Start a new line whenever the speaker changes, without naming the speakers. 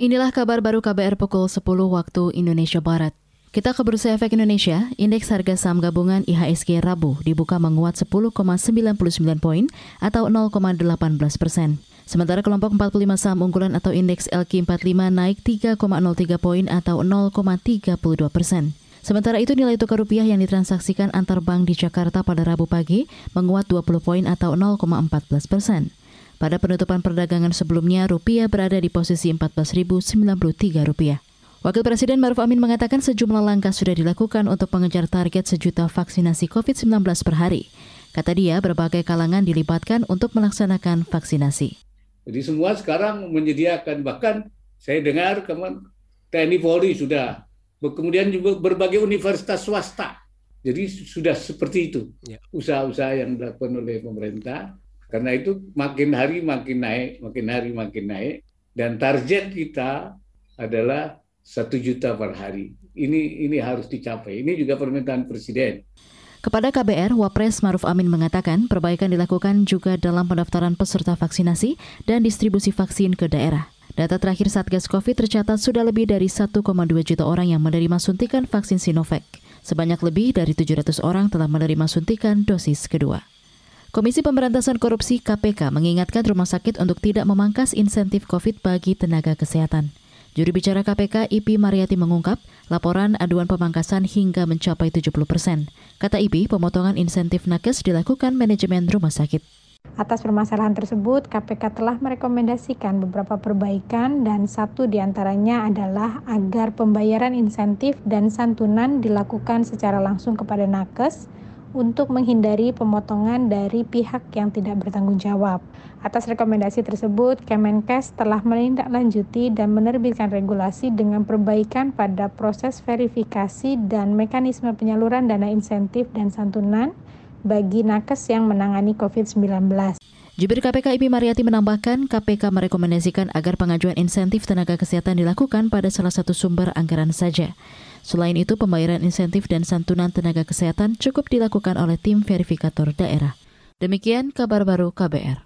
Inilah kabar baru KBR pukul 10 waktu Indonesia Barat. Kita ke Bursa Efek Indonesia, indeks harga saham gabungan IHSG Rabu dibuka menguat 10,99 poin atau 0,18 persen. Sementara kelompok 45 saham unggulan atau indeks LQ45 naik 3,03 poin atau 0,32 persen. Sementara itu nilai tukar rupiah yang ditransaksikan antar bank di Jakarta pada Rabu pagi menguat 20 poin atau 0,14 persen. Pada penutupan perdagangan sebelumnya, rupiah berada di posisi 14.093 rupiah. Wakil Presiden Maruf Amin mengatakan sejumlah langkah sudah dilakukan untuk mengejar target sejuta vaksinasi COVID-19 per hari. Kata dia, berbagai kalangan dilibatkan untuk melaksanakan vaksinasi.
Jadi semua sekarang menyediakan, bahkan saya dengar kemarin TNI Polri sudah, kemudian juga berbagai universitas swasta. Jadi sudah seperti itu ya. usaha-usaha yang dilakukan oleh pemerintah karena itu makin hari makin naik, makin hari makin naik, dan target kita adalah satu juta per hari. Ini ini harus dicapai. Ini juga permintaan presiden.
Kepada KBR, Wapres Maruf Amin mengatakan perbaikan dilakukan juga dalam pendaftaran peserta vaksinasi dan distribusi vaksin ke daerah. Data terakhir Satgas COVID tercatat sudah lebih dari 1,2 juta orang yang menerima suntikan vaksin Sinovac. Sebanyak lebih dari 700 orang telah menerima suntikan dosis kedua. Komisi Pemberantasan Korupsi KPK mengingatkan rumah sakit untuk tidak memangkas insentif COVID bagi tenaga kesehatan. Juru bicara KPK IP Mariati mengungkap, laporan aduan pemangkasan hingga mencapai 70 persen. Kata IP, pemotongan insentif nakes dilakukan manajemen rumah sakit.
Atas permasalahan tersebut, KPK telah merekomendasikan beberapa perbaikan dan satu di antaranya adalah agar pembayaran insentif dan santunan dilakukan secara langsung kepada nakes, untuk menghindari pemotongan dari pihak yang tidak bertanggung jawab. Atas rekomendasi tersebut, Kemenkes telah menindaklanjuti dan menerbitkan regulasi dengan perbaikan pada proses verifikasi dan mekanisme penyaluran dana insentif dan santunan bagi nakes yang menangani COVID-19.
Jubir KPK IP Mariati menambahkan, KPK merekomendasikan agar pengajuan insentif tenaga kesehatan dilakukan pada salah satu sumber anggaran saja. Selain itu, pembayaran insentif dan santunan tenaga kesehatan cukup dilakukan oleh tim verifikator daerah. Demikian kabar baru KBR.